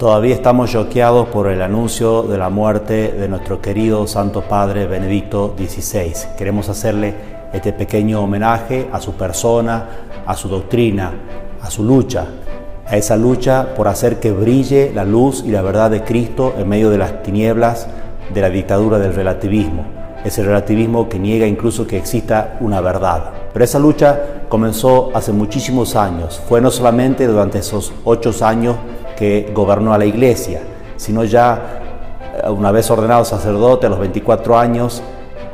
Todavía estamos choqueados por el anuncio de la muerte de nuestro querido Santo Padre Benedicto XVI. Queremos hacerle este pequeño homenaje a su persona, a su doctrina, a su lucha, a esa lucha por hacer que brille la luz y la verdad de Cristo en medio de las tinieblas de la dictadura del relativismo, ese relativismo que niega incluso que exista una verdad. Pero esa lucha comenzó hace muchísimos años, fue no solamente durante esos ocho años que gobernó a la iglesia, sino ya eh, una vez ordenado sacerdote a los 24 años,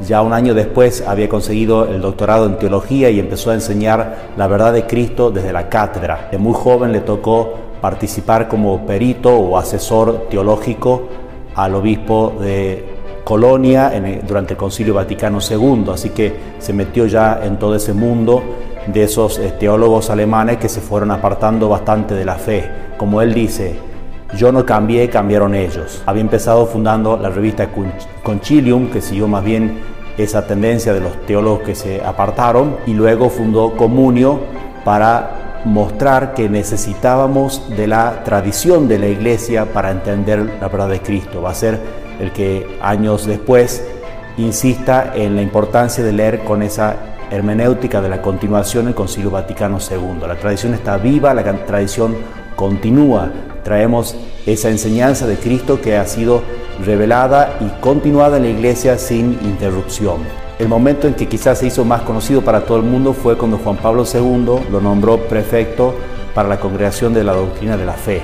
ya un año después había conseguido el doctorado en teología y empezó a enseñar la verdad de Cristo desde la cátedra. De muy joven le tocó participar como perito o asesor teológico al obispo de Colonia durante el Concilio Vaticano II, así que se metió ya en todo ese mundo de esos eh, teólogos alemanes que se fueron apartando bastante de la fe. Como él dice, yo no cambié, cambiaron ellos. Había empezado fundando la revista Concilium, que siguió más bien esa tendencia de los teólogos que se apartaron, y luego fundó Comunio para mostrar que necesitábamos de la tradición de la iglesia para entender la verdad de Cristo. Va a ser el que años después insista en la importancia de leer con esa hermenéutica de la continuación el Concilio Vaticano II. La tradición está viva, la tradición continúa. Traemos esa enseñanza de Cristo que ha sido revelada y continuada en la Iglesia sin interrupción. El momento en que quizás se hizo más conocido para todo el mundo fue cuando Juan Pablo II lo nombró prefecto para la Congregación de la Doctrina de la Fe.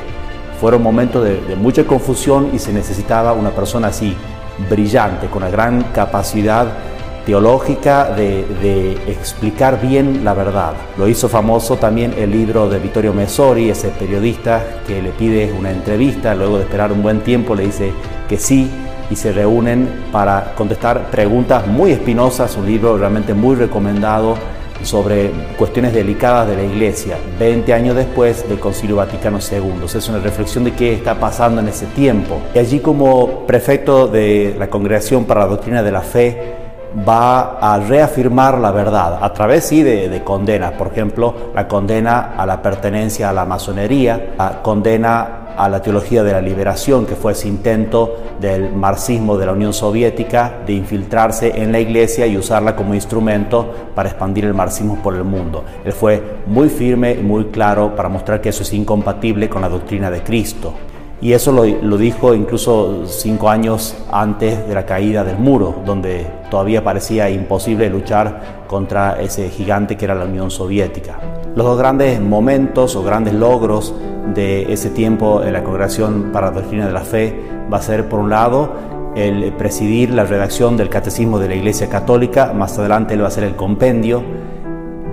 Fueron momentos de, de mucha confusión y se necesitaba una persona así, brillante, con una gran capacidad teológica de, explicar bien la verdad. Lo hizo famoso también el libro de Vittorio Messori, ese periodista que le pide una entrevista, luego de esperar un buen tiempo le dice que sí y se reúnen para contestar preguntas muy espinosas, un libro realmente muy recomendado sobre cuestiones delicadas de la Iglesia, 20 años después del Concilio Vaticano II. es una reflexión de qué está pasando en ese tiempo. Y allí como prefecto de la Congregación para la Doctrina de la Fe, va a reafirmar la verdad a través sí de, de, condenas, por ejemplo, la condena a la pertenencia a la masonería, la condena a la teología de la liberación, que fue ese intento del marxismo de la Unión Soviética de infiltrarse en la iglesia y usarla como instrumento para expandir el marxismo por el mundo. Él fue muy firme y muy claro para mostrar que eso es incompatible con la doctrina de Cristo. Y eso lo, dijo incluso cinco años antes de la caída del muro, donde todavía parecía imposible luchar contra ese gigante que era la Unión Soviética. Los dos grandes momentos o grandes logros de ese tiempo en la Congregación para la Doctrina de la Fe va a ser, por un lado, el presidir la redacción del Catecismo de la Iglesia Católica, más adelante él va a ser el compendio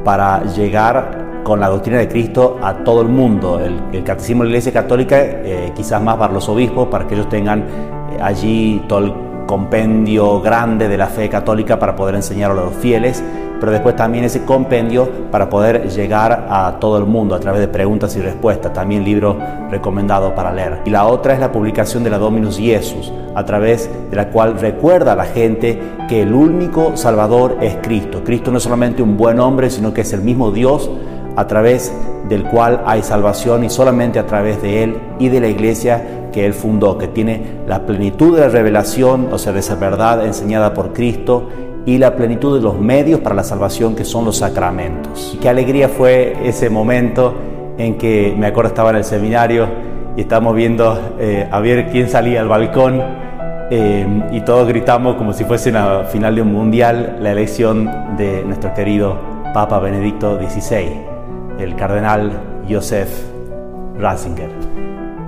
para llegar con la doctrina de Cristo a todo el mundo. El, catecismo de la Iglesia Católica, eh, quizás más para los obispos, para que ellos tengan eh, allí todo el compendio grande de la fe católica para poder enseñar a los fieles, pero después también ese compendio para poder llegar a todo el mundo a través de preguntas y respuestas, también libro recomendado para leer. Y la otra es la publicación de la Dominus Jesus, a través de la cual recuerda a la gente que el único Salvador es Cristo. Cristo no es solamente un buen hombre, sino que es el mismo Dios a través del cual hay salvación y solamente a través de Él y de la iglesia que Él fundó, que tiene la plenitud de la revelación, o sea, de esa verdad enseñada por Cristo y la plenitud de los medios para la salvación que son los sacramentos. Qué alegría fue ese momento en que me acuerdo estaba en el seminario y estábamos viendo eh, a ver quién salía al balcón eh, y todos gritamos como si fuese una final de un mundial la elección de nuestro querido Papa Benedicto XVI el cardenal Joseph Ratzinger.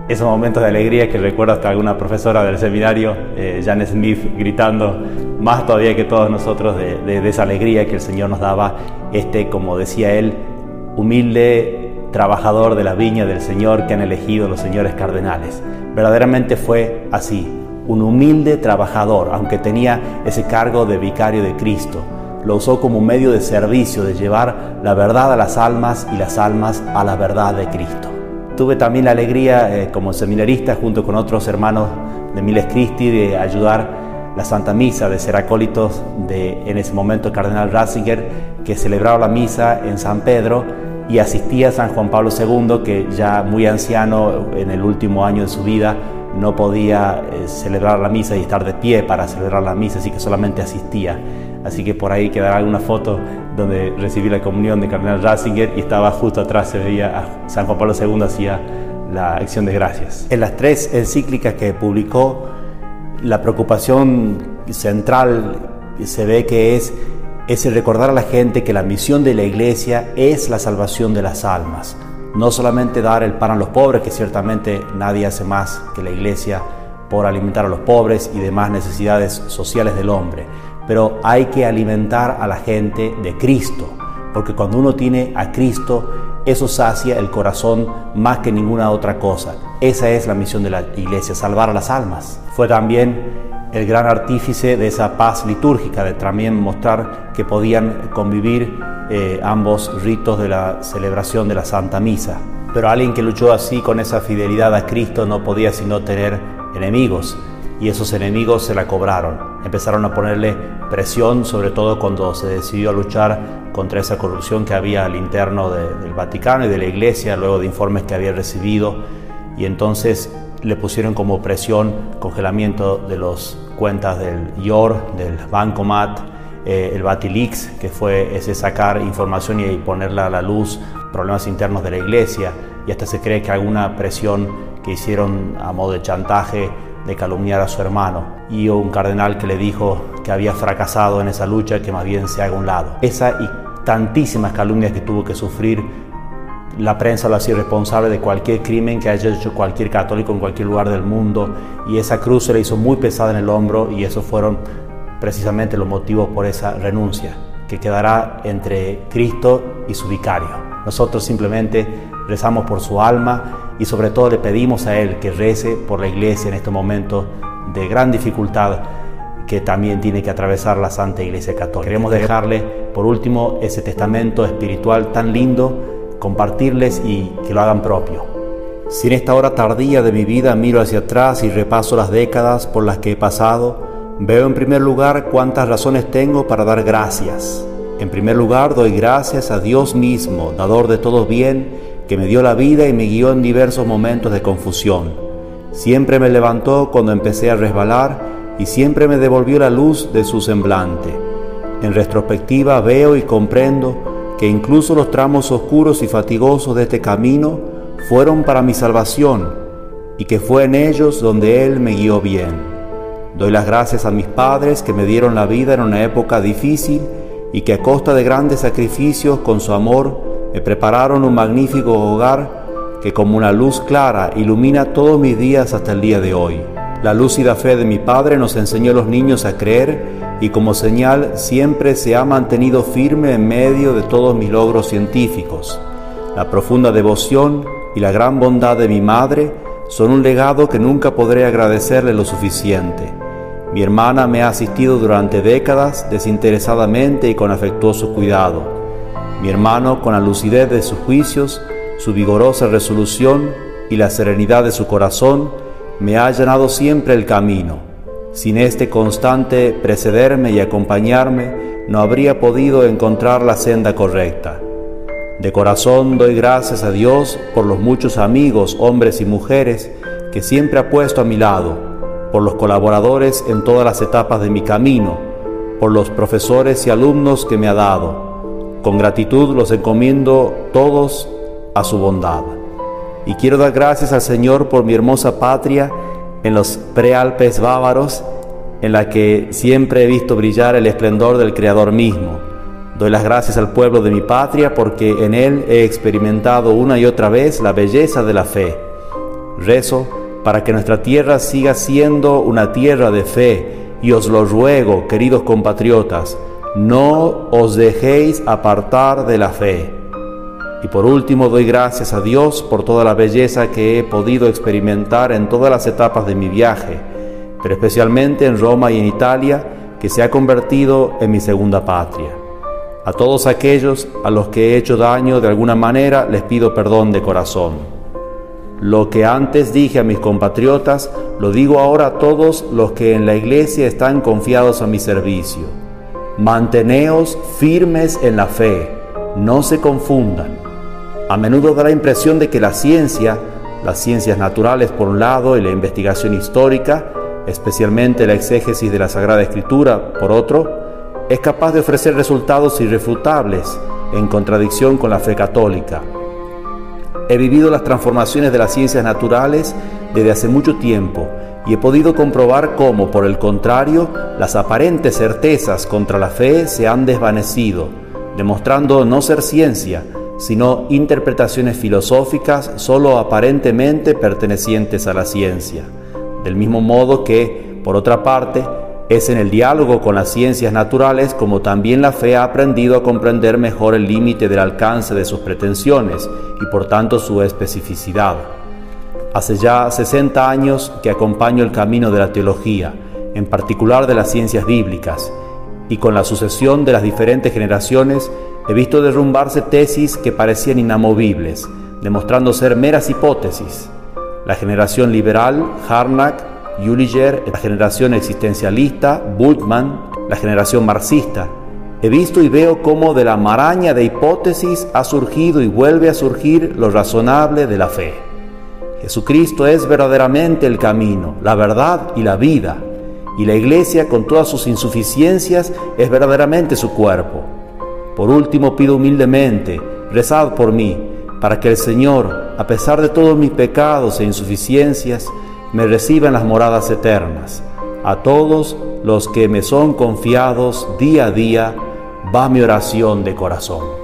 Esos momentos de alegría que recuerdo hasta alguna profesora del seminario, eh, Jan Smith, gritando más todavía que todos nosotros de, esa alegría que el Señor nos daba, este, como decía él, humilde trabajador de la viña del Señor que han elegido los señores cardenales. Verdaderamente fue así, un humilde trabajador, aunque tenía ese cargo de vicario de Cristo lo usó como medio de servicio, de llevar la verdad a las almas y las almas a la verdad de Cristo. Tuve también la alegría eh, como seminarista junto con otros hermanos de Miles Christi de ayudar la Santa Misa, de ser acólitos de en ese momento el cardenal Ratzinger que celebraba la misa en San Pedro y asistía a San Juan Pablo II, que ya muy anciano en el último año de su vida no podía eh, celebrar la misa y estar de pie para celebrar la misa, así que solamente asistía. Así que por ahí quedará alguna foto donde recibí la comunión de Cardenal Ratzinger y estaba justo atrás, se veía San Juan Pablo II hacía la acción de gracias. En las tres encíclicas que publicó, la preocupación central se ve que es, es recordar a la gente que la misión de la iglesia es la salvación de las almas. No solamente dar el pan a los pobres, que ciertamente nadie hace más que la iglesia por alimentar a los pobres y demás necesidades sociales del hombre, pero hay que alimentar a la gente de Cristo, porque cuando uno tiene a Cristo, eso sacia el corazón más que ninguna otra cosa. Esa es la misión de la iglesia, salvar a las almas. Fue también el gran artífice de esa paz litúrgica, de también mostrar que podían convivir eh, ambos ritos de la celebración de la Santa Misa. Pero alguien que luchó así con esa fidelidad a Cristo no podía sino tener enemigos y esos enemigos se la cobraron. Empezaron a ponerle presión, sobre todo cuando se decidió a luchar contra esa corrupción que había al interno del Vaticano y de la Iglesia, luego de informes que había recibido, y entonces le pusieron como presión congelamiento de las cuentas del IOR, del Bancomat, eh, el Batilix, que fue ese sacar información y ponerla a la luz, problemas internos de la iglesia, y hasta se cree que alguna presión que hicieron a modo de chantaje de calumniar a su hermano y un cardenal que le dijo que había fracasado en esa lucha, que más bien se haga un lado. Esa y tantísimas calumnias que tuvo que sufrir, la prensa lo hacía responsable de cualquier crimen que haya hecho cualquier católico en cualquier lugar del mundo y esa cruz se le hizo muy pesada en el hombro y esos fueron precisamente los motivos por esa renuncia, que quedará entre Cristo y su vicario. Nosotros simplemente rezamos por su alma y sobre todo le pedimos a Él que rece por la iglesia en este momento de gran dificultad que también tiene que atravesar la Santa Iglesia Católica. Queremos dejarle, por último, ese testamento espiritual tan lindo, compartirles y que lo hagan propio. Si en esta hora tardía de mi vida miro hacia atrás y repaso las décadas por las que he pasado, veo en primer lugar cuántas razones tengo para dar gracias. En primer lugar, doy gracias a Dios mismo, dador de todo bien, que me dio la vida y me guió en diversos momentos de confusión. Siempre me levantó cuando empecé a resbalar y siempre me devolvió la luz de su semblante. En retrospectiva veo y comprendo que incluso los tramos oscuros y fatigosos de este camino fueron para mi salvación y que fue en ellos donde Él me guió bien. Doy las gracias a mis padres que me dieron la vida en una época difícil y que a costa de grandes sacrificios con su amor me prepararon un magnífico hogar que como una luz clara ilumina todos mis días hasta el día de hoy. La lúcida fe de mi Padre nos enseñó a los niños a creer y como señal siempre se ha mantenido firme en medio de todos mis logros científicos. La profunda devoción y la gran bondad de mi Madre son un legado que nunca podré agradecerle lo suficiente. Mi hermana me ha asistido durante décadas desinteresadamente y con afectuoso cuidado. Mi hermano, con la lucidez de sus juicios, su vigorosa resolución y la serenidad de su corazón, me ha allanado siempre el camino. Sin este constante precederme y acompañarme, no habría podido encontrar la senda correcta. De corazón doy gracias a Dios por los muchos amigos, hombres y mujeres, que siempre ha puesto a mi lado, por los colaboradores en todas las etapas de mi camino, por los profesores y alumnos que me ha dado con gratitud los encomiendo todos a su bondad. Y quiero dar gracias al Señor por mi hermosa patria en los prealpes bávaros, en la que siempre he visto brillar el esplendor del Creador mismo. Doy las gracias al pueblo de mi patria porque en él he experimentado una y otra vez la belleza de la fe. Rezo para que nuestra tierra siga siendo una tierra de fe y os lo ruego, queridos compatriotas, no os dejéis apartar de la fe. Y por último doy gracias a Dios por toda la belleza que he podido experimentar en todas las etapas de mi viaje, pero especialmente en Roma y en Italia, que se ha convertido en mi segunda patria. A todos aquellos a los que he hecho daño de alguna manera les pido perdón de corazón. Lo que antes dije a mis compatriotas, lo digo ahora a todos los que en la iglesia están confiados a mi servicio Manteneos firmes en la fe, no se confundan. A menudo da la impresión de que la ciencia, las ciencias naturales por un lado y la investigación histórica, especialmente la exégesis de la Sagrada Escritura por otro, es capaz de ofrecer resultados irrefutables en contradicción con la fe católica. He vivido las transformaciones de las ciencias naturales desde hace mucho tiempo y he podido comprobar cómo, por el contrario, las aparentes certezas contra la fe se han desvanecido, demostrando no ser ciencia, sino interpretaciones filosóficas sólo aparentemente pertenecientes a la ciencia. Del mismo modo que, por otra parte, es en el diálogo con las ciencias naturales como también la fe ha aprendido a comprender mejor el límite del alcance de sus pretensiones y por tanto su especificidad. Hace ya 60 años que acompaño el camino de la teología, en particular de las ciencias bíblicas, y con la sucesión de las diferentes generaciones he visto derrumbarse tesis que parecían inamovibles, demostrando ser meras hipótesis. La generación liberal, Harnack, Ulliger, la generación existencialista, Bultmann, la generación marxista. He visto y veo cómo de la maraña de hipótesis ha surgido y vuelve a surgir lo razonable de la fe. Jesucristo es verdaderamente el camino, la verdad y la vida, y la iglesia con todas sus insuficiencias es verdaderamente su cuerpo. Por último pido humildemente, rezad por mí, para que el Señor, a pesar de todos mis pecados e insuficiencias, me reciba en las moradas eternas. A todos los que me son confiados día a día, va mi oración de corazón.